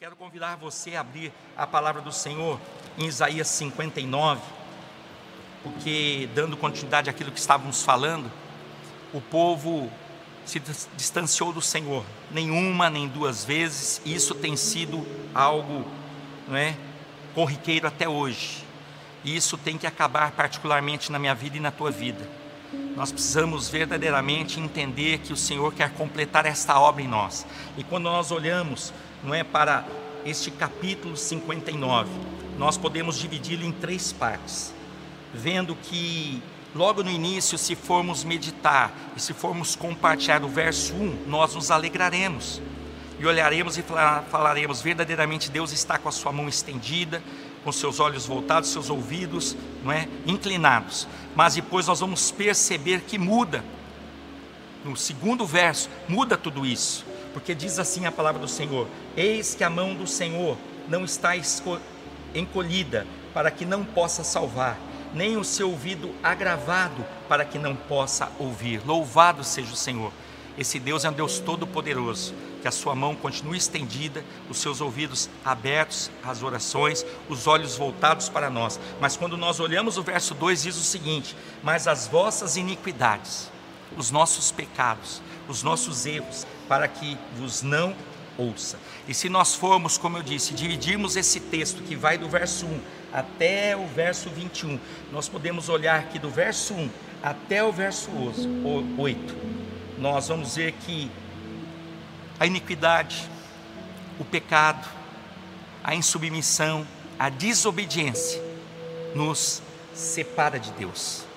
quero convidar você a abrir a palavra do Senhor em Isaías 59, porque, dando continuidade àquilo que estávamos falando, o povo se distanciou do Senhor, nenhuma nem duas vezes, e isso tem sido algo não é, corriqueiro até hoje, e isso tem que acabar, particularmente na minha vida e na tua vida. Nós precisamos verdadeiramente entender que o Senhor quer completar esta obra em nós, e quando nós olhamos não é para este capítulo 59. Nós podemos dividi-lo em três partes, vendo que logo no início, se formos meditar e se formos compartilhar o verso 1, nós nos alegraremos e olharemos e falaremos: verdadeiramente Deus está com a sua mão estendida, com seus olhos voltados, seus ouvidos, não é, inclinados. Mas depois nós vamos perceber que muda. No segundo verso, muda tudo isso porque diz assim a palavra do Senhor: Eis que a mão do Senhor não está encolhida para que não possa salvar, nem o seu ouvido agravado para que não possa ouvir. Louvado seja o Senhor. Esse Deus é um Deus todo-poderoso, que a sua mão continue estendida, os seus ouvidos abertos às orações, os olhos voltados para nós. Mas quando nós olhamos o verso 2, diz o seguinte: Mas as vossas iniquidades, os nossos pecados, os nossos erros, para que vos não ouça. E se nós formos, como eu disse, dividirmos esse texto que vai do verso 1 até o verso 21, nós podemos olhar que do verso 1 até o verso 8, nós vamos ver que a iniquidade, o pecado, a insubmissão, a desobediência nos separa de Deus.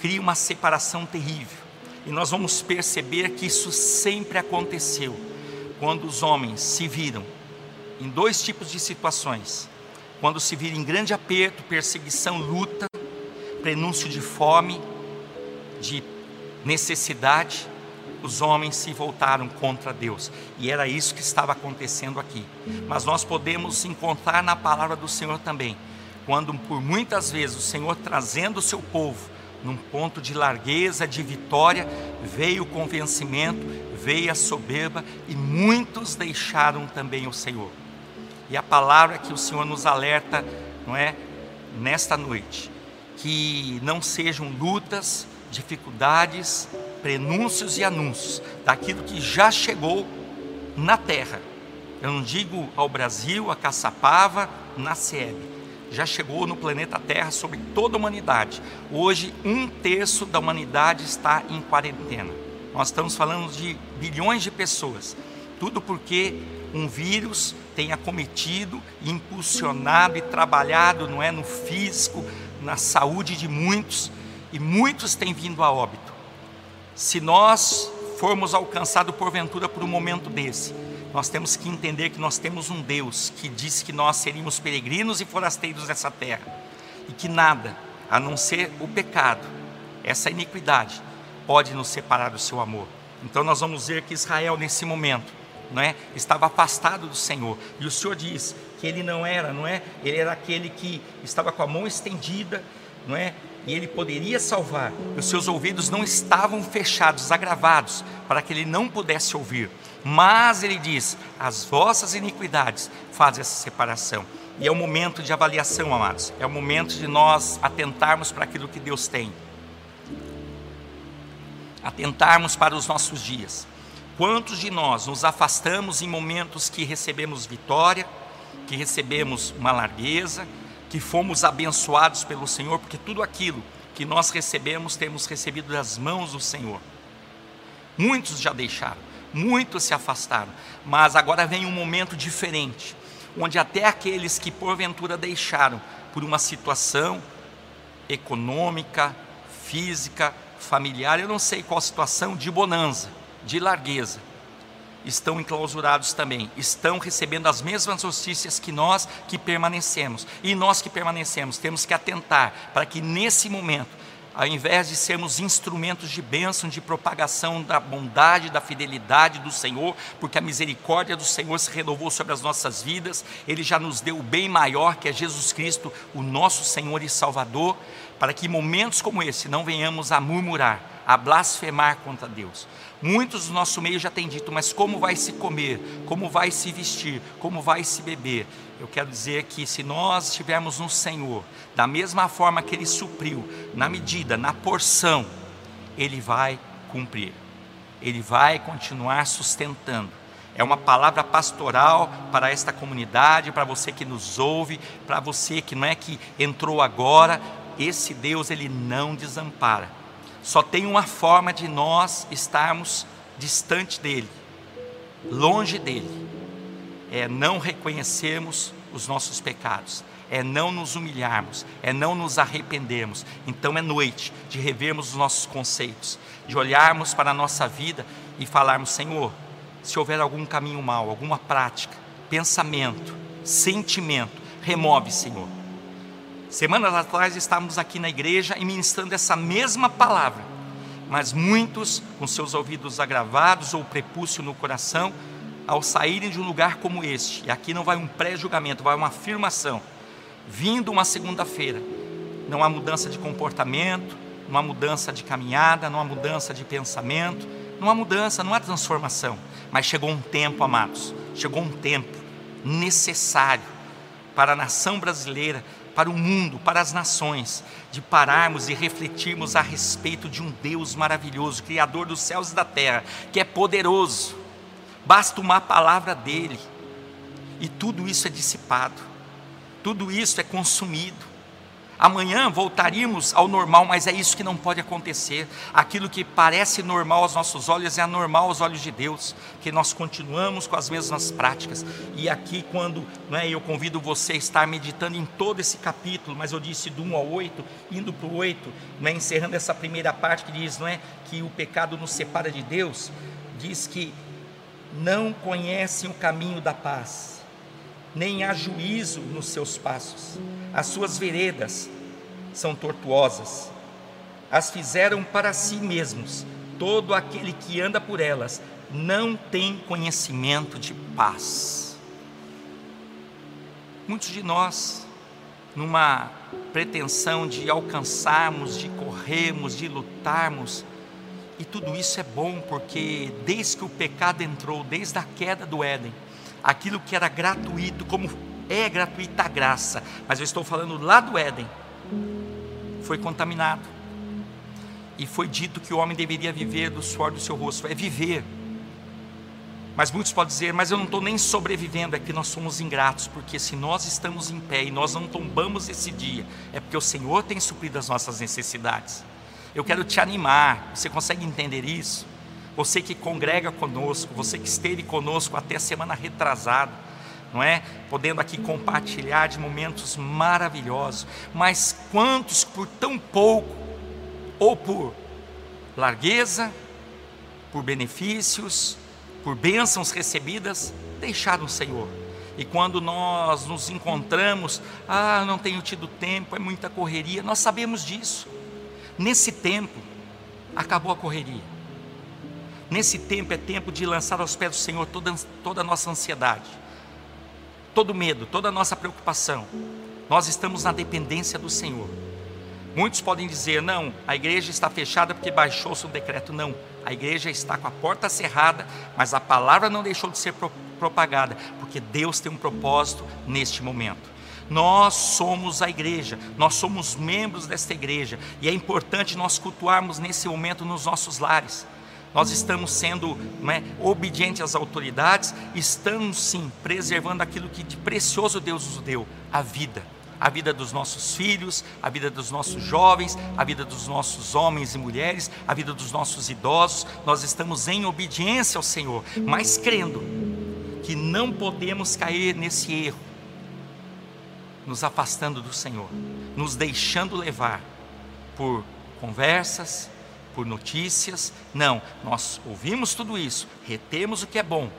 Cria uma separação terrível. E nós vamos perceber que isso sempre aconteceu quando os homens se viram em dois tipos de situações: quando se viram em grande aperto, perseguição, luta, prenúncio de fome, de necessidade, os homens se voltaram contra Deus. E era isso que estava acontecendo aqui. Mas nós podemos encontrar na palavra do Senhor também, quando por muitas vezes o Senhor trazendo o seu povo num ponto de largueza, de vitória, veio o convencimento, veio a soberba e muitos deixaram também o Senhor. E a palavra que o Senhor nos alerta, não é, nesta noite, que não sejam lutas, dificuldades, prenúncios e anúncios daquilo que já chegou na terra. Eu não digo ao Brasil, a Caçapava, na SEB, já chegou no planeta Terra sobre toda a humanidade. Hoje, um terço da humanidade está em quarentena. Nós estamos falando de bilhões de pessoas. Tudo porque um vírus tem acometido, impulsionado e trabalhado, não é, no físico, na saúde de muitos, e muitos têm vindo a óbito. Se nós formos alcançados porventura por um momento desse, nós temos que entender que nós temos um Deus que disse que nós seríamos peregrinos e forasteiros nessa terra, e que nada, a não ser o pecado, essa iniquidade, pode nos separar do seu amor. Então nós vamos ver que Israel, nesse momento, não é, estava afastado do Senhor, e o Senhor diz que ele não era, não é? Ele era aquele que estava com a mão estendida, não é? E ele poderia salvar. Os seus ouvidos não estavam fechados, agravados, para que ele não pudesse ouvir. Mas ele diz: as vossas iniquidades fazem essa separação. E é o momento de avaliação, amados. É o momento de nós atentarmos para aquilo que Deus tem. Atentarmos para os nossos dias. Quantos de nós nos afastamos em momentos que recebemos vitória, que recebemos uma largueza, que fomos abençoados pelo Senhor, porque tudo aquilo que nós recebemos, temos recebido das mãos do Senhor. Muitos já deixaram muitos se afastaram, mas agora vem um momento diferente, onde até aqueles que porventura deixaram por uma situação econômica, física, familiar, eu não sei qual situação, de bonança, de largueza, estão enclausurados também, estão recebendo as mesmas notícias que nós que permanecemos. E nós que permanecemos temos que atentar para que nesse momento ao invés de sermos instrumentos de bênção, de propagação da bondade, da fidelidade do Senhor, porque a misericórdia do Senhor se renovou sobre as nossas vidas, Ele já nos deu o bem maior que é Jesus Cristo, o nosso Senhor e Salvador, para que momentos como esse não venhamos a murmurar, a blasfemar contra Deus. Muitos do nosso meio já têm dito, mas como vai se comer, como vai se vestir, como vai se beber? Eu quero dizer que se nós estivermos no Senhor, da mesma forma que Ele supriu, na medida, na porção, Ele vai cumprir, Ele vai continuar sustentando. É uma palavra pastoral para esta comunidade, para você que nos ouve, para você que não é que entrou agora. Esse Deus, ele não desampara. Só tem uma forma de nós estarmos distante dele, longe dele. É não reconhecermos os nossos pecados, é não nos humilharmos, é não nos arrependermos. Então é noite de revermos os nossos conceitos, de olharmos para a nossa vida e falarmos: Senhor, se houver algum caminho mal, alguma prática, pensamento, sentimento, remove, Senhor. Semanas atrás estávamos aqui na igreja e ministrando essa mesma palavra, mas muitos, com seus ouvidos agravados ou prepúcio no coração, ao saírem de um lugar como este, e aqui não vai um pré-julgamento, vai uma afirmação, vindo uma segunda-feira, não há mudança de comportamento, não há mudança de caminhada, não há mudança de pensamento, não há mudança, não há transformação. Mas chegou um tempo, amados, chegou um tempo necessário para a nação brasileira, para o mundo, para as nações, de pararmos e refletirmos a respeito de um Deus maravilhoso, Criador dos céus e da terra, que é poderoso. Basta uma palavra dele, e tudo isso é dissipado, tudo isso é consumido. Amanhã voltaríamos ao normal, mas é isso que não pode acontecer. Aquilo que parece normal aos nossos olhos é anormal aos olhos de Deus, que nós continuamos com as mesmas práticas. E aqui, quando é, eu convido você a estar meditando em todo esse capítulo, mas eu disse do 1 ao 8, indo para o 8, é, encerrando essa primeira parte que diz não é, que o pecado nos separa de Deus, diz que não conhecem o caminho da paz nem há juízo nos seus passos. As suas veredas são tortuosas. As fizeram para si mesmos. Todo aquele que anda por elas não tem conhecimento de paz. Muitos de nós, numa pretensão de alcançarmos, de corrermos, de lutarmos, e tudo isso é bom porque desde que o pecado entrou, desde a queda do Éden, aquilo que era gratuito, como é gratuita a graça, mas eu estou falando lá do Éden, foi contaminado. E foi dito que o homem deveria viver do suor do seu rosto, é viver. Mas muitos podem dizer, mas eu não estou nem sobrevivendo, é que nós somos ingratos, porque se nós estamos em pé e nós não tombamos esse dia, é porque o Senhor tem suprido as nossas necessidades. Eu quero te animar, você consegue entender isso? você que congrega conosco, você que esteve conosco até a semana retrasada, não é? Podendo aqui compartilhar de momentos maravilhosos, mas quantos por tão pouco, ou por largueza, por benefícios, por bênçãos recebidas, deixaram o Senhor. E quando nós nos encontramos, ah, não tenho tido tempo, é muita correria, nós sabemos disso. Nesse tempo, acabou a correria Nesse tempo é tempo de lançar aos pés do Senhor toda, toda a nossa ansiedade, todo medo, toda a nossa preocupação. Nós estamos na dependência do Senhor. Muitos podem dizer: não, a igreja está fechada porque baixou-se um decreto. Não, a igreja está com a porta cerrada, mas a palavra não deixou de ser propagada, porque Deus tem um propósito neste momento. Nós somos a igreja, nós somos membros desta igreja, e é importante nós cultuarmos nesse momento nos nossos lares nós estamos sendo é, obedientes às autoridades, estamos sim preservando aquilo que de precioso Deus nos deu, a vida. A vida dos nossos filhos, a vida dos nossos jovens, a vida dos nossos homens e mulheres, a vida dos nossos idosos. Nós estamos em obediência ao Senhor, mas crendo que não podemos cair nesse erro, nos afastando do Senhor, nos deixando levar por conversas, por notícias. Não, nós ouvimos tudo isso, retemos o que é bom,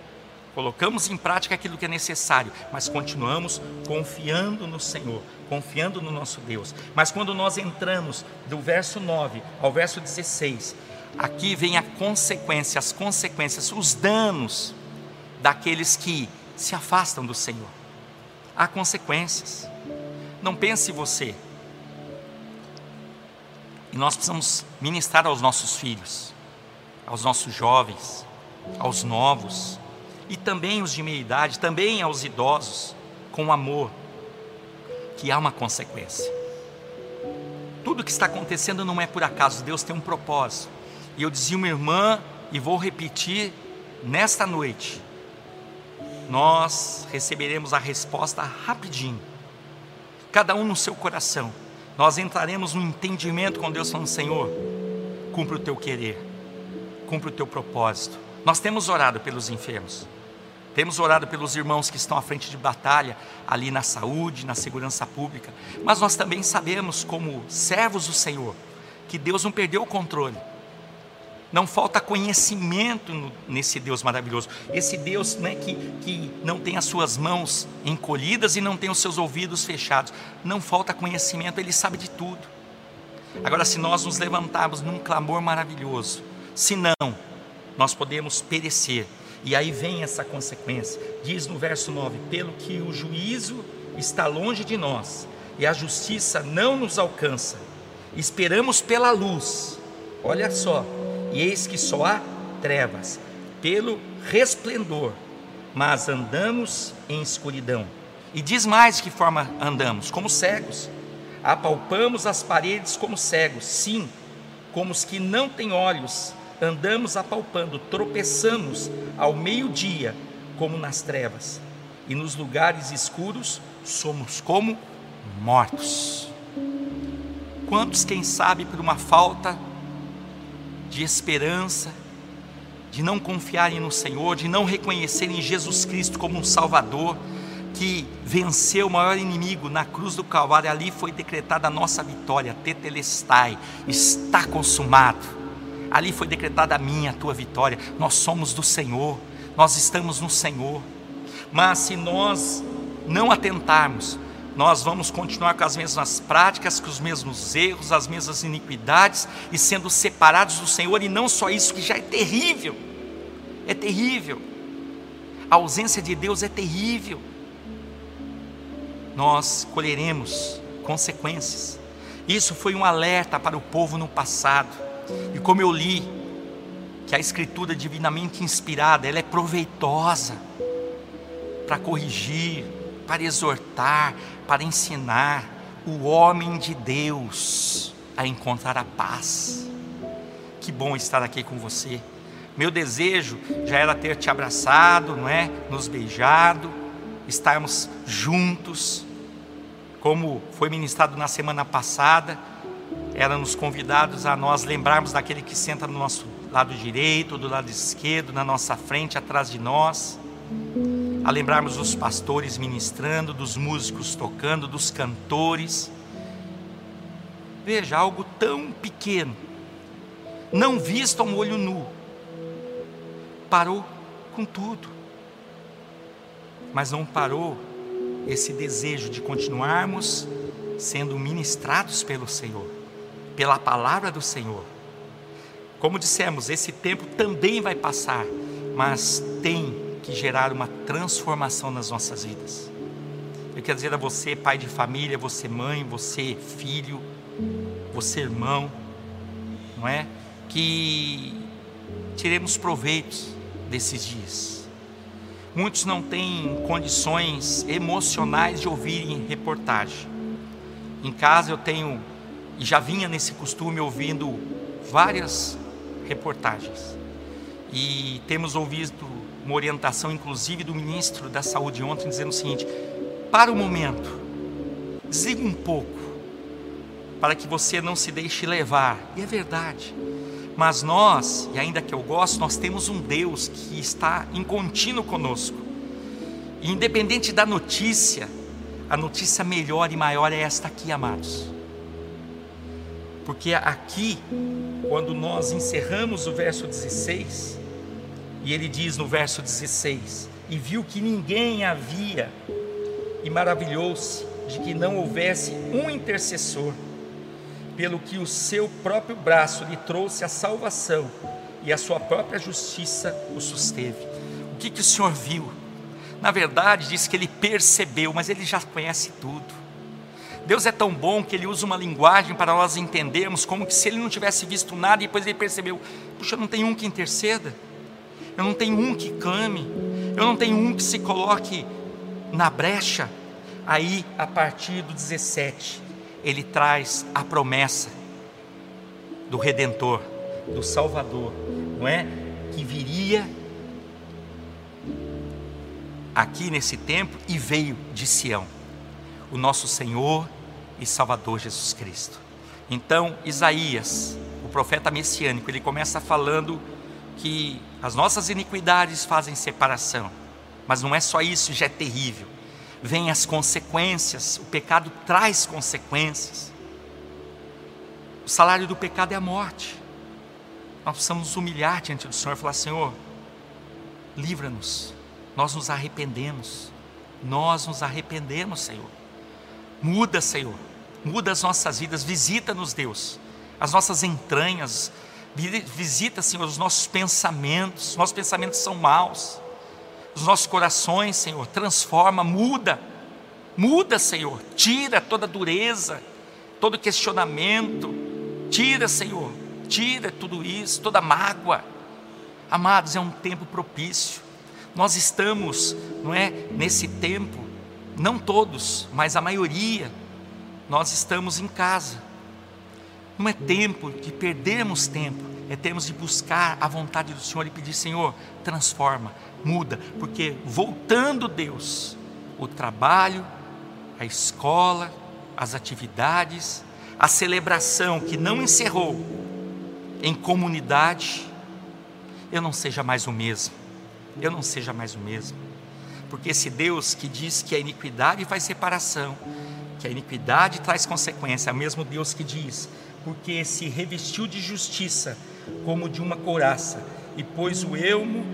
colocamos em prática aquilo que é necessário, mas continuamos confiando no Senhor, confiando no nosso Deus. Mas quando nós entramos do verso 9 ao verso 16, aqui vem a consequência, as consequências, os danos daqueles que se afastam do Senhor. Há consequências. Não pense você E nós precisamos ministrar aos nossos filhos, aos nossos jovens, aos novos e também os de meia idade, também aos idosos, com amor, que há uma consequência. Tudo que está acontecendo não é por acaso, Deus tem um propósito. E eu dizia uma irmã, e vou repetir nesta noite: nós receberemos a resposta rapidinho, cada um no seu coração. Nós entraremos no entendimento com Deus, falando: Senhor, cumpre o teu querer, cumpre o teu propósito. Nós temos orado pelos enfermos, temos orado pelos irmãos que estão à frente de batalha, ali na saúde, na segurança pública, mas nós também sabemos, como servos do Senhor, que Deus não perdeu o controle. Não falta conhecimento nesse Deus maravilhoso. Esse Deus né, que, que não tem as suas mãos encolhidas e não tem os seus ouvidos fechados. Não falta conhecimento, Ele sabe de tudo. Agora, se nós nos levantarmos num clamor maravilhoso, se não, nós podemos perecer e aí vem essa consequência. Diz no verso 9: Pelo que o juízo está longe de nós e a justiça não nos alcança, esperamos pela luz. Olha só, e eis que só há trevas, pelo resplendor, mas andamos em escuridão. E diz mais de que forma andamos: como cegos. Apalpamos as paredes como cegos, sim, como os que não têm olhos andamos apalpando, tropeçamos ao meio-dia, como nas trevas, e nos lugares escuros somos como mortos. Quantos, quem sabe, por uma falta de esperança, de não confiarem no Senhor, de não reconhecerem Jesus Cristo como um Salvador, que venceu o maior inimigo na cruz do Calvário, ali foi decretada a nossa vitória, tetelestai, está consumado ali foi decretada a minha, a tua vitória. Nós somos do Senhor, nós estamos no Senhor. Mas se nós não atentarmos, nós vamos continuar com as mesmas práticas, com os mesmos erros, as mesmas iniquidades e sendo separados do Senhor, e não só isso, que já é terrível, é terrível. A ausência de Deus é terrível. Nós colheremos consequências. Isso foi um alerta para o povo no passado. E como eu li, que a escritura divinamente inspirada, ela é proveitosa para corrigir, para exortar, para ensinar o homem de Deus a encontrar a paz. Que bom estar aqui com você. Meu desejo já era ter te abraçado, não é? Nos beijado, estarmos juntos, como foi ministrado na semana passada éramos convidados a nós lembrarmos daquele que senta no nosso lado direito, do lado esquerdo, na nossa frente, atrás de nós, a lembrarmos dos pastores ministrando, dos músicos tocando, dos cantores. Veja, algo tão pequeno, não visto a um olho nu, parou com tudo, mas não parou esse desejo de continuarmos sendo ministrados pelo Senhor pela palavra do Senhor. Como dissemos, esse tempo também vai passar, mas tem que gerar uma transformação nas nossas vidas. Eu quero dizer a você, pai de família, você mãe, você filho, você irmão, não é? Que tiremos proveitos desses dias. Muitos não têm condições emocionais de ouvirem reportagem. Em casa eu tenho e já vinha nesse costume ouvindo várias reportagens. E temos ouvido uma orientação, inclusive, do ministro da Saúde ontem, dizendo o seguinte: para o momento, desliga um pouco, para que você não se deixe levar. E é verdade. Mas nós, e ainda que eu gosto, nós temos um Deus que está em contínuo conosco. E independente da notícia, a notícia melhor e maior é esta aqui, amados porque aqui, quando nós encerramos o verso 16, e ele diz no verso 16: E viu que ninguém havia, e maravilhou-se de que não houvesse um intercessor, pelo que o seu próprio braço lhe trouxe a salvação, e a sua própria justiça o susteve. O que, que o Senhor viu? Na verdade, diz que ele percebeu, mas ele já conhece tudo. Deus é tão bom que Ele usa uma linguagem para nós entendermos, como que se Ele não tivesse visto nada e depois Ele percebeu: puxa, não tem um que interceda, eu não tenho um que clame, eu não tenho um que se coloque na brecha. Aí, a partir do 17, Ele traz a promessa do Redentor, do Salvador, não é? Que viria aqui nesse tempo e veio de Sião, o nosso Senhor e Salvador Jesus Cristo. Então, Isaías, o profeta messiânico, ele começa falando que as nossas iniquidades fazem separação, mas não é só isso, já é terrível. Vêm as consequências, o pecado traz consequências. O salário do pecado é a morte. Nós precisamos nos humilhar diante do Senhor e falar: Senhor, livra-nos. Nós nos arrependemos. Nós nos arrependemos, Senhor. Muda, Senhor. Muda as nossas vidas. Visita-nos, Deus. As nossas entranhas. Visita, Senhor, os nossos pensamentos. Nossos pensamentos são maus. Os nossos corações, Senhor, transforma, muda. Muda, Senhor. Tira toda dureza, todo questionamento Tira, Senhor, tira tudo isso, toda mágoa. Amados, é um tempo propício. Nós estamos, não é, nesse tempo, não todos, mas a maioria, nós estamos em casa. Não é tempo de perdermos tempo, é tempo de buscar a vontade do Senhor e pedir, Senhor, transforma, muda, porque voltando Deus, o trabalho, a escola, as atividades, a celebração que não encerrou em comunidade, eu não seja mais o mesmo. Eu não seja mais o mesmo. Porque esse Deus que diz que a iniquidade faz separação, que a iniquidade traz consequência, é o mesmo Deus que diz, porque se revestiu de justiça como de uma couraça e pôs o elmo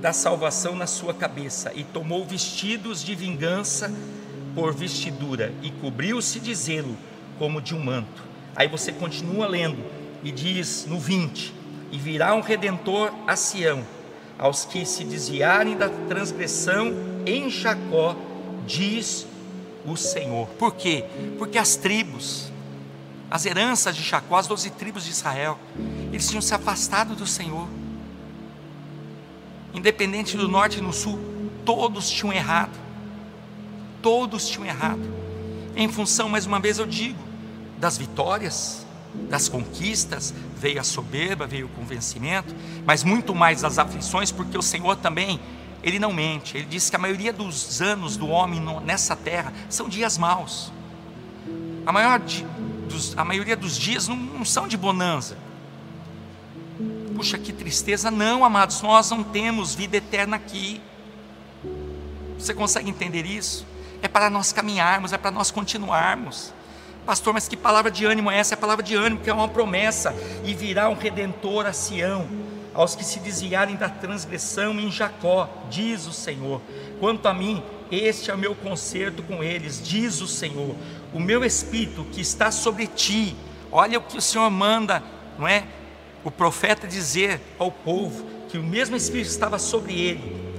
da salvação na sua cabeça e tomou vestidos de vingança por vestidura e cobriu-se de zelo como de um manto. Aí você continua lendo e diz no 20: E virá um redentor a Sião, aos que se desviarem da transgressão em Jacó, diz o Senhor. Por quê? Porque as tribos, as heranças de Jacó, as doze tribos de Israel, eles tinham se afastado do Senhor. Independente do norte e do sul, todos tinham errado. Todos tinham errado. Em função, mais uma vez eu digo, das vitórias, das conquistas, veio a soberba, veio o convencimento, mas muito mais das aflições, porque o Senhor também, Ele não mente, Ele diz que a maioria dos anos do homem nessa terra são dias maus, a, maior dos, a maioria dos dias não, não são de bonança. Puxa, que tristeza, não, amados, nós não temos vida eterna aqui. Você consegue entender isso? É para nós caminharmos, é para nós continuarmos. Pastor, mas que palavra de ânimo é essa? É a palavra de ânimo, que é uma promessa. E virá um redentor a Sião, aos que se desviarem da transgressão em Jacó, diz o Senhor. Quanto a mim, este é o meu concerto com eles, diz o Senhor. O meu espírito que está sobre ti, olha o que o Senhor manda, não é? O profeta dizer ao povo que o mesmo espírito estava sobre ele,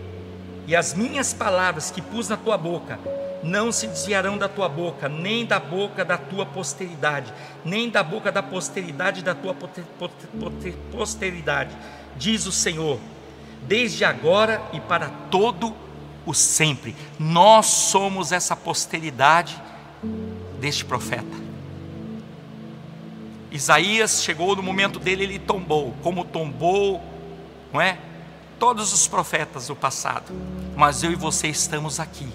e as minhas palavras que pus na tua boca não se desviarão da tua boca, nem da boca da tua posteridade, nem da boca da posteridade da tua posteridade, diz o Senhor, desde agora e para todo o sempre. Nós somos essa posteridade deste profeta. Isaías chegou no momento dele, ele tombou, como tombou, não é? Todos os profetas do passado, mas eu e você estamos aqui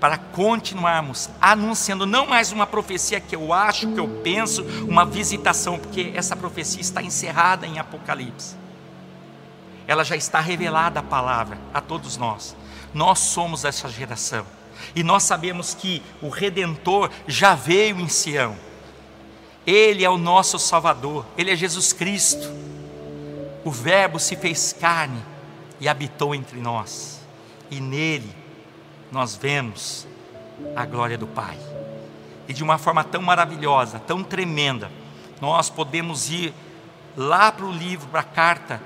para continuarmos anunciando não mais uma profecia que eu acho, que eu penso, uma visitação, porque essa profecia está encerrada em Apocalipse. Ela já está revelada a palavra a todos nós. Nós somos essa geração. E nós sabemos que o redentor já veio em Sião. Ele é o nosso Salvador, ele é Jesus Cristo. O Verbo se fez carne e habitou entre nós. E nele nós vemos a glória do Pai. E de uma forma tão maravilhosa, tão tremenda, nós podemos ir lá para o livro, para a carta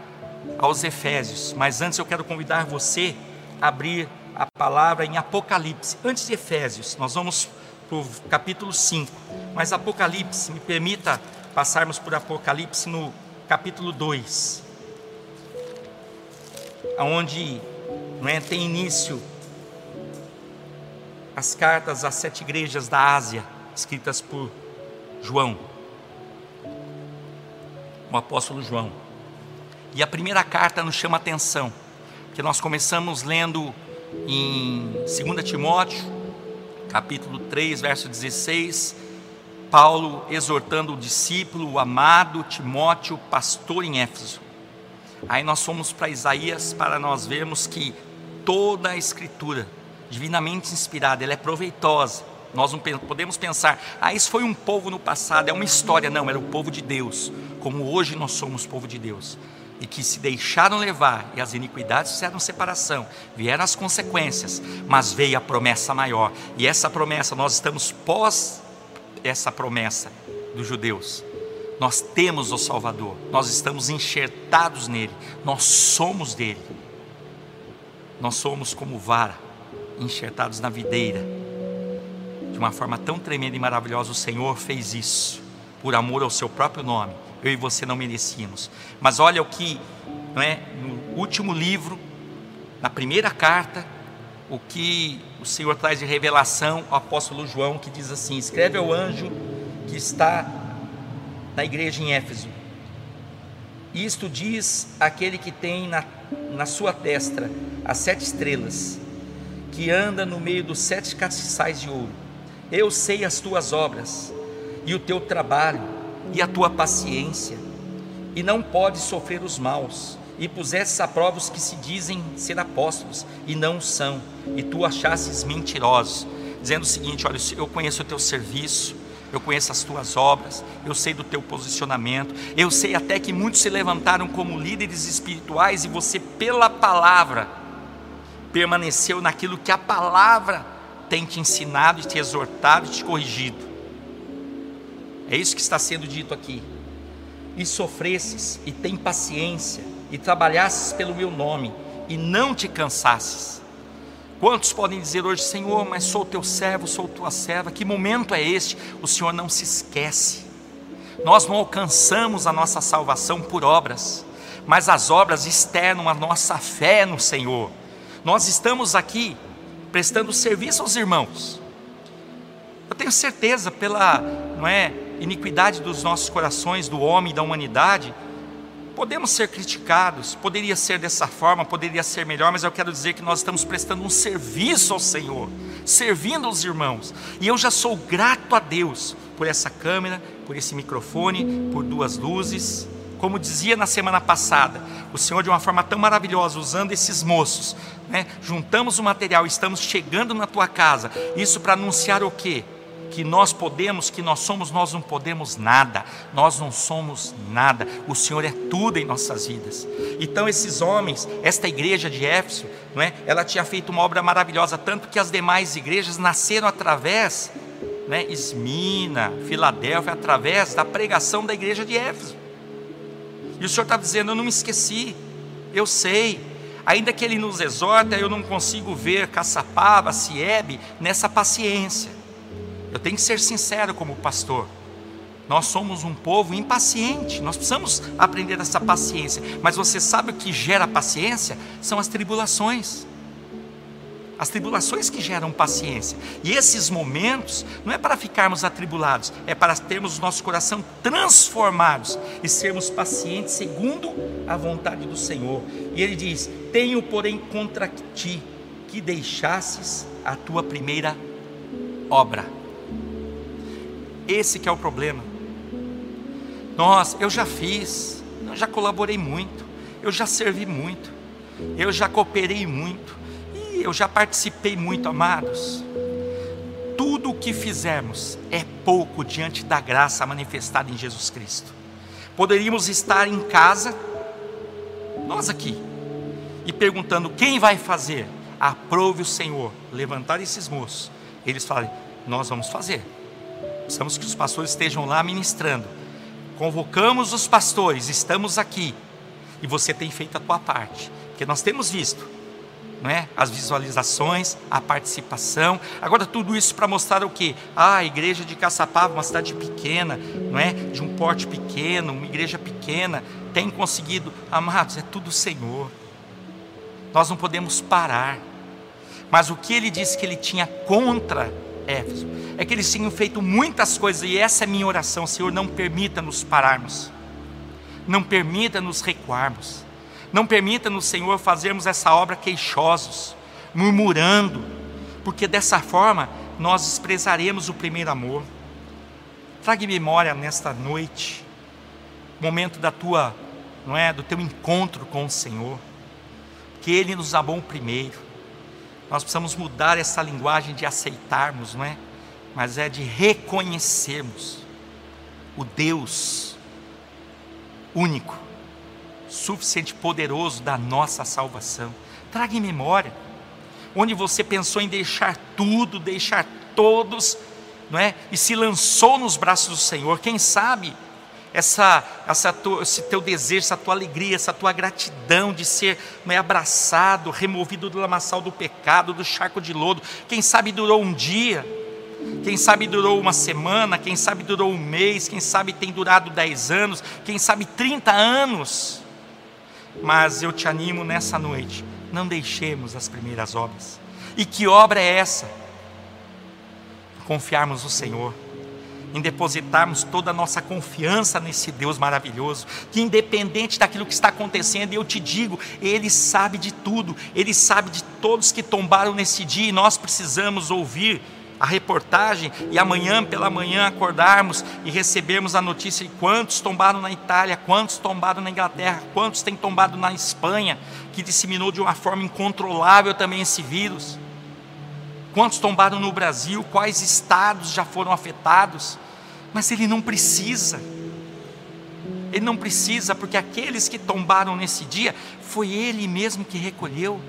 aos Efésios. Mas antes eu quero convidar você a abrir a palavra em Apocalipse. Antes de Efésios, nós vamos para o capítulo 5. Mas Apocalipse, me permita passarmos por Apocalipse no capítulo 2, onde não é, tem início as cartas às sete igrejas da Ásia, escritas por João, o apóstolo João. E a primeira carta nos chama atenção, porque nós começamos lendo em 2 Timóteo, capítulo 3, verso 16, Paulo exortando o discípulo, o amado Timóteo, pastor em Éfeso. Aí nós fomos para Isaías para nós vermos que toda a escritura divinamente inspirada, ela é proveitosa. Nós não podemos pensar, ah, isso foi um povo no passado, é uma história. Não, era o povo de Deus, como hoje nós somos povo de Deus. E que se deixaram levar, e as iniquidades fizeram separação, vieram as consequências, mas veio a promessa maior. E essa promessa, nós estamos pós essa promessa dos judeus. Nós temos o Salvador, nós estamos enxertados nele, nós somos dele. Nós somos como vara, enxertados na videira. De uma forma tão tremenda e maravilhosa, o Senhor fez isso, por amor ao seu próprio nome. Eu e você não merecíamos. Mas olha o que, não é, no último livro, na primeira carta, o que o Senhor traz de revelação ao apóstolo João, que diz assim: escreve ao anjo que está na igreja em Éfeso. Isto diz aquele que tem na, na sua testa as sete estrelas, que anda no meio dos sete castiçais de ouro. Eu sei as tuas obras, e o teu trabalho, e a tua paciência, e não podes sofrer os maus, e pusesses a prova os que se dizem ser apóstolos, e não são, e tu achasses mentirosos, dizendo o seguinte: olha, eu conheço o teu serviço, eu conheço as tuas obras, eu sei do teu posicionamento, eu sei até que muitos se levantaram como líderes espirituais e você, pela palavra, permaneceu naquilo que a palavra tem te ensinado, te exortado e te corrigido. É isso que está sendo dito aqui. E sofresses, e tem paciência, e trabalhasses pelo meu nome, e não te cansasses Quantos podem dizer hoje, Senhor, mas sou teu servo, sou tua serva? Que momento é este? O Senhor não se esquece. Nós não alcançamos a nossa salvação por obras, mas as obras externam a nossa fé no Senhor. Nós estamos aqui prestando serviço aos irmãos. Eu tenho certeza pela, não é, iniquidade dos nossos corações, do homem da humanidade, Podemos ser criticados, poderia ser dessa forma, poderia ser melhor, mas eu quero dizer que nós estamos prestando um serviço ao Senhor, servindo os irmãos. E eu já sou grato a Deus por essa câmera, por esse microfone, por duas luzes. Como dizia na semana passada, o Senhor, de uma forma tão maravilhosa, usando esses moços, né, juntamos o material, estamos chegando na tua casa, isso para anunciar o quê? Que nós podemos, que nós somos, nós não podemos nada, nós não somos nada, o Senhor é tudo em nossas vidas. Então, esses homens, esta igreja de Éfeso, não é? ela tinha feito uma obra maravilhosa, tanto que as demais igrejas nasceram através, né? Esmina, Filadélfia, através da pregação da igreja de Éfeso. E o Senhor está dizendo: Eu não me esqueci, eu sei, ainda que Ele nos exorta, eu não consigo ver Caçapava, Siebe nessa paciência. Eu tenho que ser sincero como pastor. Nós somos um povo impaciente, nós precisamos aprender essa paciência. Mas você sabe o que gera paciência? São as tribulações. As tribulações que geram paciência. E esses momentos não é para ficarmos atribulados, é para termos o nosso coração transformados e sermos pacientes segundo a vontade do Senhor. E ele diz: Tenho, porém, contra ti que deixasses a tua primeira obra. Esse que é o problema. Nós, eu já fiz, eu já colaborei muito, eu já servi muito, eu já cooperei muito, e eu já participei muito, amados. Tudo o que fizermos é pouco diante da graça manifestada em Jesus Cristo. Poderíamos estar em casa, nós aqui, e perguntando quem vai fazer. Aprove o Senhor levantar esses moços. Eles falam: Nós vamos fazer. Precisamos que os pastores estejam lá ministrando. Convocamos os pastores, estamos aqui. E você tem feito a tua parte. Porque nós temos visto não é? As visualizações, a participação. Agora tudo isso para mostrar o quê? Ah, a igreja de Caçapava, uma cidade pequena, não é? De um porte pequeno, uma igreja pequena, tem conseguido, amados, é tudo Senhor. Nós não podemos parar. Mas o que ele disse que ele tinha contra Éfeso é que eles tinham feito muitas coisas e essa é minha oração, Senhor, não permita nos pararmos. Não permita nos recuarmos. Não permita no Senhor fazermos essa obra queixosos, murmurando, porque dessa forma nós desprezaremos o primeiro amor. Traga memória nesta noite, momento da tua, não é, do teu encontro com o Senhor, que Ele nos amou primeiro. Nós precisamos mudar essa linguagem de aceitarmos, não é? Mas é de reconhecermos o Deus único suficiente poderoso da nossa salvação. Traga em memória onde você pensou em deixar tudo, deixar todos, não é? E se lançou nos braços do Senhor. Quem sabe essa, essa esse teu desejo, essa tua alegria, essa tua gratidão de ser não é, abraçado, removido do lamaçal do pecado, do charco de lodo. Quem sabe durou um dia, quem sabe durou uma semana, quem sabe durou um mês, quem sabe tem durado dez anos, quem sabe 30 anos. Mas eu te animo nessa noite, não deixemos as primeiras obras. E que obra é essa? Confiarmos no Senhor, em depositarmos toda a nossa confiança nesse Deus maravilhoso, que independente daquilo que está acontecendo, eu te digo, Ele sabe de tudo, Ele sabe de todos que tombaram nesse dia, e nós precisamos ouvir a reportagem e amanhã pela manhã acordarmos e recebermos a notícia de quantos tombaram na Itália, quantos tombaram na Inglaterra, quantos têm tombado na Espanha, que disseminou de uma forma incontrolável também esse vírus. Quantos tombaram no Brasil, quais estados já foram afetados? Mas ele não precisa. Ele não precisa, porque aqueles que tombaram nesse dia, foi ele mesmo que recolheu.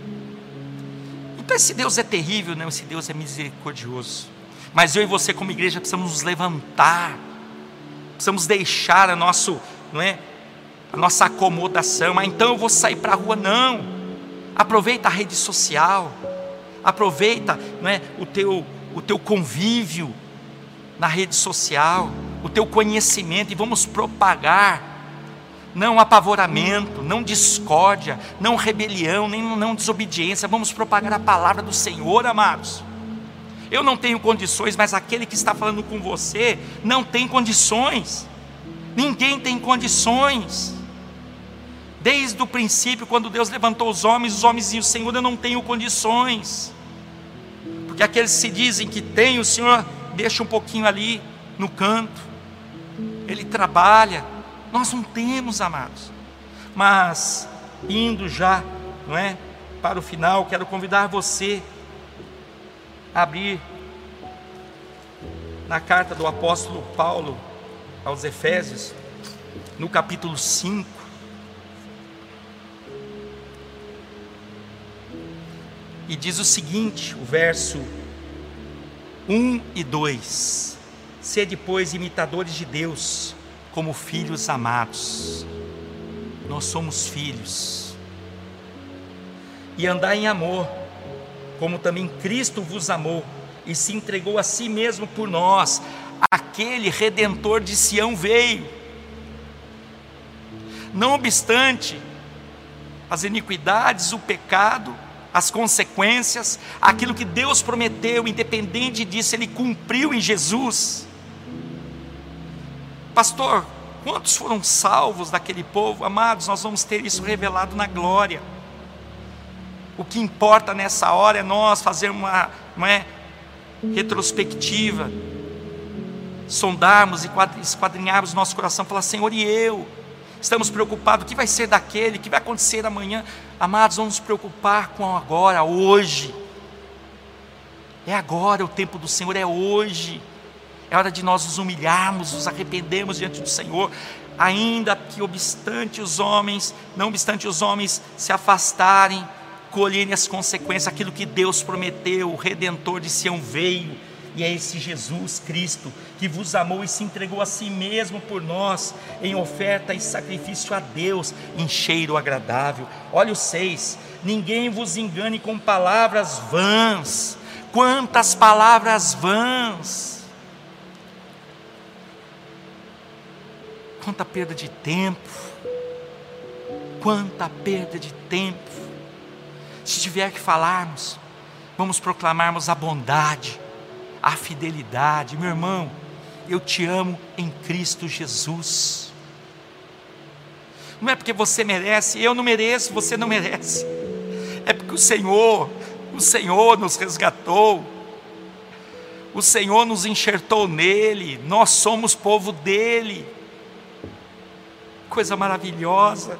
Então esse Deus é terrível, não, esse Deus é misericordioso. Mas eu e você como igreja precisamos nos levantar. Precisamos deixar a nosso, não é, a nossa acomodação. Ah, então eu vou sair para a rua não. Aproveita a rede social. Aproveita, não é, o teu o teu convívio na rede social, o teu conhecimento e vamos propagar não apavoramento, não discórdia, não rebelião, nem não desobediência. Vamos propagar a palavra do Senhor, amados. Eu não tenho condições, mas aquele que está falando com você não tem condições. Ninguém tem condições. Desde o princípio, quando Deus levantou os homens, os homens diziam: Senhor, eu não tenho condições. Porque aqueles que se dizem que tem, o Senhor deixa um pouquinho ali no canto. Ele trabalha, nós não temos, amados. Mas indo já, não é, para o final, quero convidar você a abrir na carta do apóstolo Paulo aos Efésios, no capítulo 5. E diz o seguinte, o verso 1 e 2: Sede, pois, imitadores de Deus, como filhos amados. Nós somos filhos. E andar em amor, como também Cristo vos amou e se entregou a si mesmo por nós. Aquele redentor de Sião veio. Não obstante as iniquidades, o pecado, as consequências, aquilo que Deus prometeu, independente disso, Ele cumpriu em Jesus. Pastor, quantos foram salvos daquele povo? Amados, nós vamos ter isso revelado na glória. O que importa nessa hora é nós fazer uma não é, retrospectiva, sondarmos e esquadrinharmos nosso coração, falar: Senhor, e eu? Estamos preocupados: o que vai ser daquele? O que vai acontecer amanhã? Amados, vamos nos preocupar com agora, hoje. É agora o tempo do Senhor, é hoje. É hora de nós nos humilharmos, nos arrependermos diante do Senhor, ainda que obstante os homens, não obstante os homens se afastarem, colherem as consequências, aquilo que Deus prometeu, o Redentor de Sião veio, E é esse Jesus Cristo que vos amou e se entregou a si mesmo por nós, em oferta e sacrifício a Deus, em cheiro agradável. Olha o 6: ninguém vos engane com palavras vãs. Quantas palavras vãs! Quanta perda de tempo, quanta perda de tempo. Se tiver que falarmos, vamos proclamarmos a bondade, a fidelidade. Meu irmão, eu te amo em Cristo Jesus. Não é porque você merece, eu não mereço, você não merece. É porque o Senhor, o Senhor nos resgatou. O Senhor nos enxertou nele, nós somos povo dele. Coisa maravilhosa.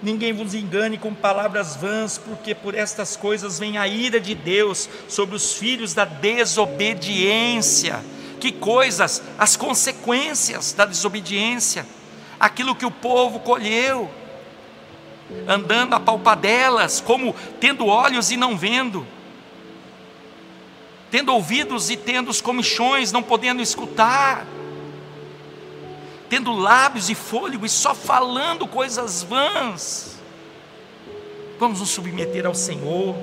Ninguém vos engane com palavras vãs, porque por estas coisas vem a ira de Deus sobre os filhos da desobediência. Que coisas? As consequências da desobediência, aquilo que o povo colheu, andando a palpadelas, como tendo olhos e não vendo, tendo ouvidos e tendo os comichões, não podendo escutar tendo lábios e fôlego e só falando coisas vãs. Vamos nos submeter ao Senhor,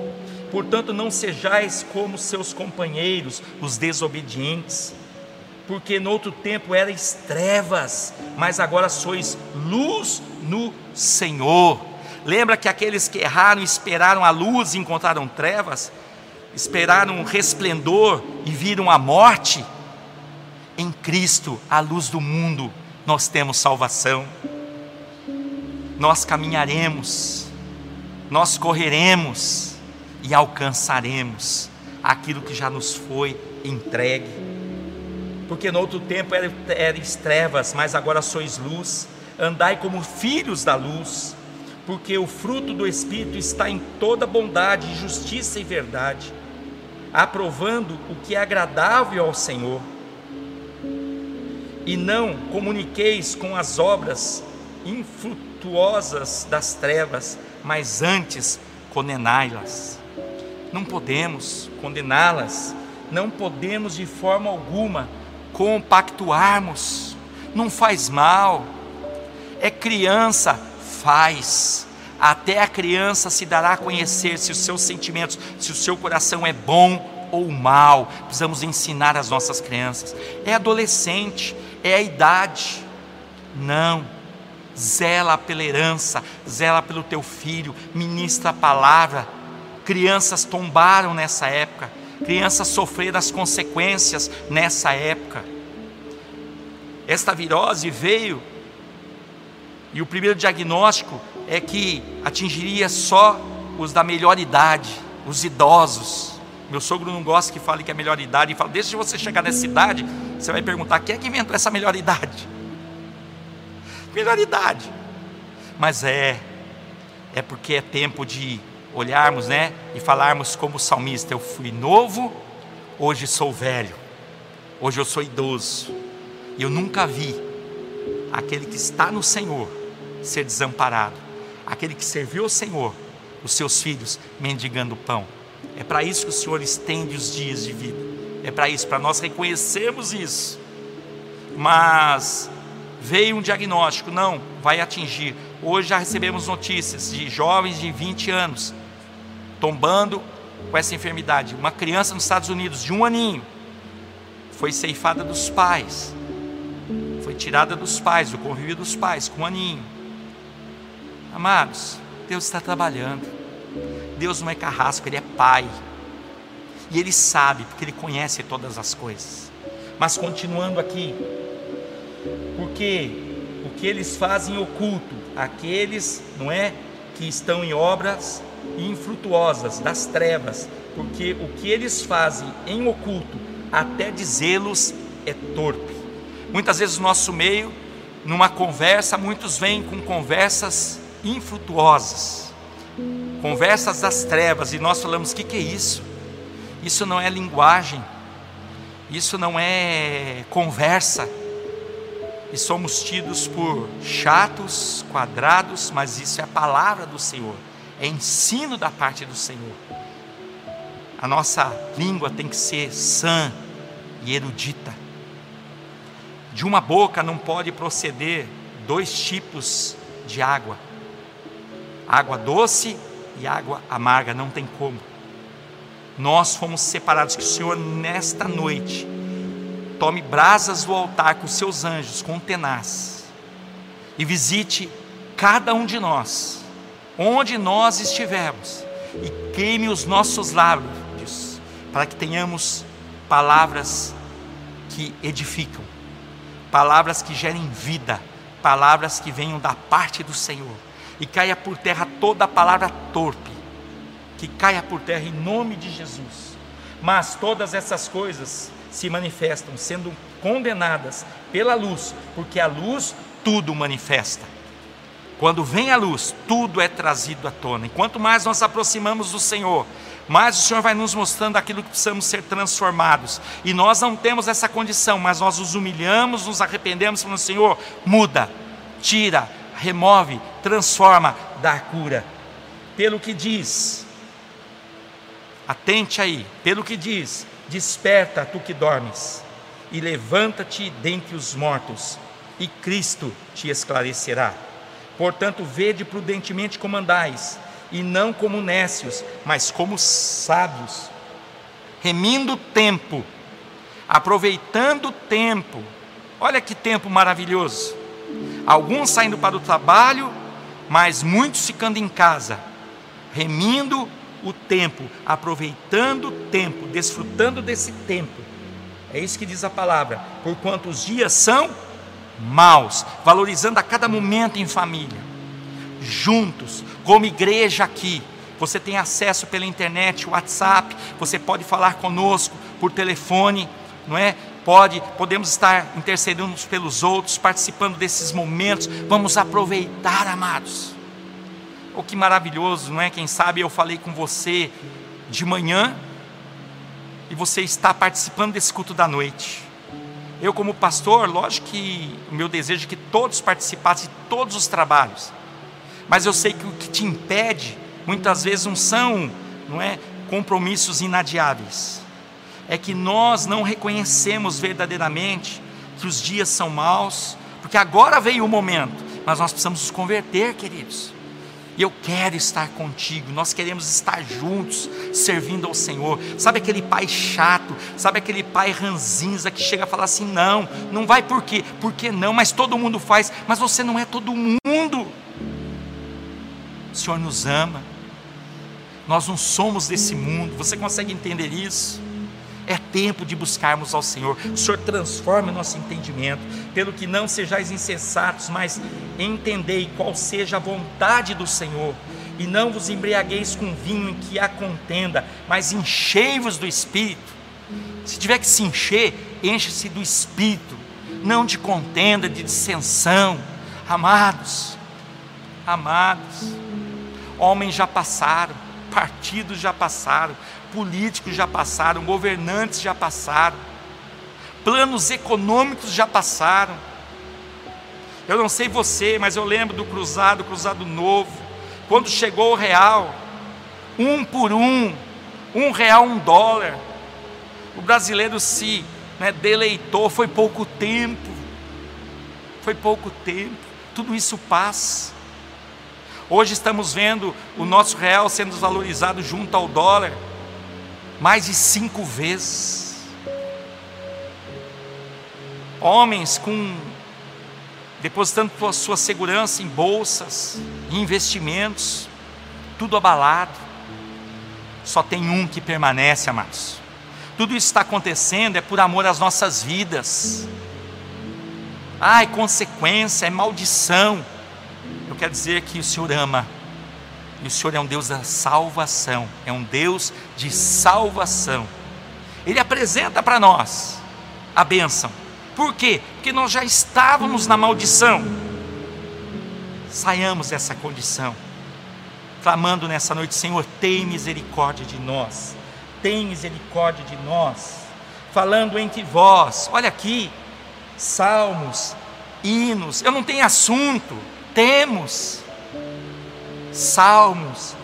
portanto, não sejais como seus companheiros, os desobedientes, porque no outro tempo erais trevas, mas agora sois luz no Senhor. Lembra que aqueles que erraram esperaram a luz e encontraram trevas? Esperaram um resplendor e viram a morte? Em Cristo, a luz do mundo, nós temos salvação, nós caminharemos, nós correremos e alcançaremos aquilo que já nos foi entregue. Porque no outro tempo erais trevas, mas agora sois luz, andai como filhos da luz, porque o fruto do Espírito está em toda bondade, justiça e verdade, aprovando o que é agradável ao Senhor e não comuniqueis com as obras infrutuosas das trevas, mas antes condenai-las. Não podemos condená-las, não podemos de forma alguma compactuarmos, não faz mal, é criança, faz. Até a criança se dará a conhecer se os seus sentimentos, se o seu coração é bom ou mal. Precisamos ensinar as nossas crianças. É adolescente, é a idade. Não. Zela pela herança, zela pelo teu filho, ministra a palavra. Crianças tombaram nessa época, crianças sofreram as consequências nessa época. Esta virose veio e o primeiro diagnóstico é que atingiria só os da melhor idade, os idosos. Meu sogro não gosta que fale que é melhor idade, e fala: deixa você chegar nessa idade, você vai perguntar: quem é que inventou essa melhor idade? Melhor idade. Mas é, é porque é tempo de olharmos, né? E falarmos como salmista: eu fui novo, hoje sou velho, hoje eu sou idoso, e eu nunca vi aquele que está no Senhor ser desamparado, aquele que serviu ao Senhor, os seus filhos mendigando pão. É para isso que o Senhor estende os dias de vida. É para isso, para nós reconhecermos isso. Mas veio um diagnóstico, não, vai atingir. Hoje já recebemos notícias de jovens de 20 anos tombando com essa enfermidade. Uma criança nos Estados Unidos de um aninho foi ceifada dos pais, foi tirada dos pais, do convívio dos pais, com um aninho. Amados, Deus está trabalhando. Deus não é carrasco, Ele é Pai. E Ele sabe, porque Ele conhece todas as coisas. Mas continuando aqui, porque o que eles fazem oculto, aqueles, não é, que estão em obras infrutuosas das trevas, porque o que eles fazem em oculto, até dizê-los é torpe. Muitas vezes no nosso meio, numa conversa, muitos vêm com conversas infrutuosas conversas das trevas, e nós falamos: o que, que é isso? Isso não é linguagem, isso não é conversa, e somos tidos por chatos, quadrados, mas isso é a palavra do Senhor, é ensino da parte do Senhor. A nossa língua tem que ser sã e erudita. De uma boca não pode proceder dois tipos de água: água doce e água amarga, não tem como. Nós fomos separados, que o Senhor, nesta noite, tome brasas do altar com os seus anjos, com tenaz, e visite cada um de nós, onde nós estivermos, e queime os nossos lábios, para que tenhamos palavras que edificam, palavras que gerem vida, palavras que venham da parte do Senhor, e caia por terra toda palavra torpe, que caia por terra em nome de Jesus. Mas todas essas coisas se manifestam sendo condenadas pela luz, porque a luz tudo manifesta. Quando vem a luz, tudo é trazido à tona. E quanto mais nós aproximamos do Senhor, mais o Senhor vai nos mostrando aquilo que precisamos ser transformados. E nós não temos essa condição, mas nós nos humilhamos, nos arrependemos, falando: Senhor, muda, tira, remove, transforma, dá cura. Pelo que diz, atente aí, pelo que diz, desperta tu que dormes, e levanta-te dentre os mortos, e Cristo te esclarecerá. Portanto, vede prudentemente como andais, e não como nécios, mas como sábios, remindo o tempo, aproveitando o tempo. Olha que tempo maravilhoso. Alguns saindo para o trabalho, mas muitos ficando em casa, remindo o tempo, aproveitando o tempo, desfrutando desse tempo. É isso que diz a palavra. Porquanto os dias são maus, valorizando a cada momento em família, juntos, como igreja aqui. Você tem acesso pela internet, WhatsApp, você pode falar conosco por telefone, não é? Pode, podemos estar intercedendo uns pelos outros, participando desses momentos. Vamos aproveitar, amados. Oh, que maravilhoso, não é? Quem sabe eu falei com você de manhã e você está participando desse culto da noite. Eu, como pastor, lógico que o meu desejo é que todos participassem de todos os trabalhos, mas eu sei que o que te impede, muitas vezes, não são não é, compromissos inadiáveis, é que nós não reconhecemos verdadeiramente que os dias são maus, porque agora veio o momento, mas nós precisamos nos converter, queridos. E eu quero estar contigo, nós queremos estar juntos, servindo ao Senhor. Sabe aquele pai chato, sabe aquele pai ranzinza que chega a falar assim: não, não vai por quê? Por que não? Mas todo mundo faz, mas você não é todo mundo. O Senhor nos ama, nós não somos desse mundo, você consegue entender isso? É tempo de buscarmos ao Senhor. O Senhor transforma o nosso entendimento, pelo que não sejais insensatos, mas entendei qual seja a vontade do Senhor. E não vos embriagueis com vinho em que há contenda, mas enchei-vos do Espírito. Se tiver que se encher, enche-se do Espírito, não de contenda, de dissensão. Amados, amados, homens já passaram, partidos já passaram, políticos já passaram, governantes já passaram, planos econômicos já passaram. Eu não sei você, mas eu lembro do cruzado, cruzado novo, quando chegou o real, um por um, um real, um dólar. O brasileiro se né, deleitou, foi pouco tempo, foi pouco tempo, tudo isso passa. Hoje estamos vendo o nosso real sendo desvalorizado junto ao dólar mais de cinco vezes. Homens com depositando sua segurança em bolsas, em investimentos, tudo abalado. Só tem um que permanece, amados. Tudo isso está acontecendo é por amor às nossas vidas. Ai, consequência, é maldição. Eu quero dizer que o Senhor ama e o Senhor é um Deus da salvação, é um Deus de salvação. Ele apresenta para nós a bênção. Por quê? Porque nós já estávamos na maldição. Saiamos dessa condição, clamando nessa noite: Senhor, tem misericórdia de nós, tem misericórdia de nós. Falando entre vós, olha aqui, salmos, hinos, eu não tenho assunto, temos salmos,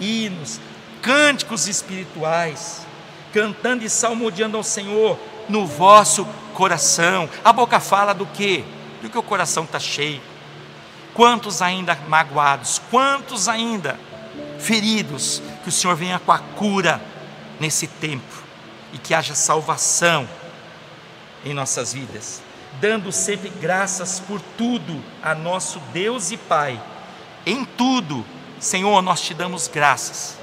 hinos, cânticos espirituais, cantando e salmodiando ao Senhor no vosso coração. A boca fala do quê? Do que o coração está cheio. Quantos ainda magoados, quantos ainda feridos, que o Senhor venha com a cura nesse tempo e que haja salvação em nossas vidas, dando sempre graças por tudo a nosso Deus e Pai. Em tudo, Senhor, nós te damos graças,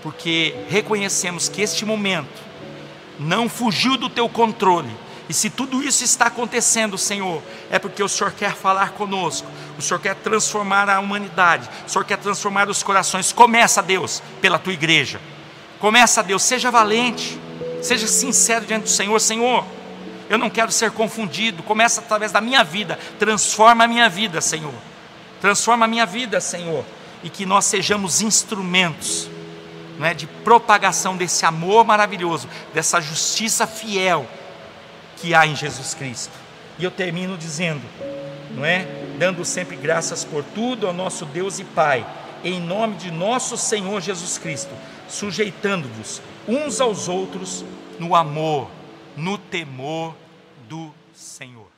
porque reconhecemos que este momento não fugiu do teu controle. E se tudo isso está acontecendo, Senhor, é porque o Senhor quer falar conosco, o Senhor quer transformar a humanidade, o Senhor quer transformar os corações. Começa, Deus, pela tua igreja. Começa, Deus, seja valente, seja sincero diante do Senhor. Senhor, eu não quero ser confundido. Começa através da minha vida, transforma a minha vida, Senhor. Transforma a minha vida, Senhor, e que nós sejamos instrumentos não é, de propagação desse amor maravilhoso, dessa justiça fiel que há em Jesus Cristo. E eu termino dizendo, não é, dando sempre graças por tudo ao nosso Deus e Pai, em nome de nosso Senhor Jesus Cristo, sujeitando-vos uns aos outros no amor, no temor do Senhor.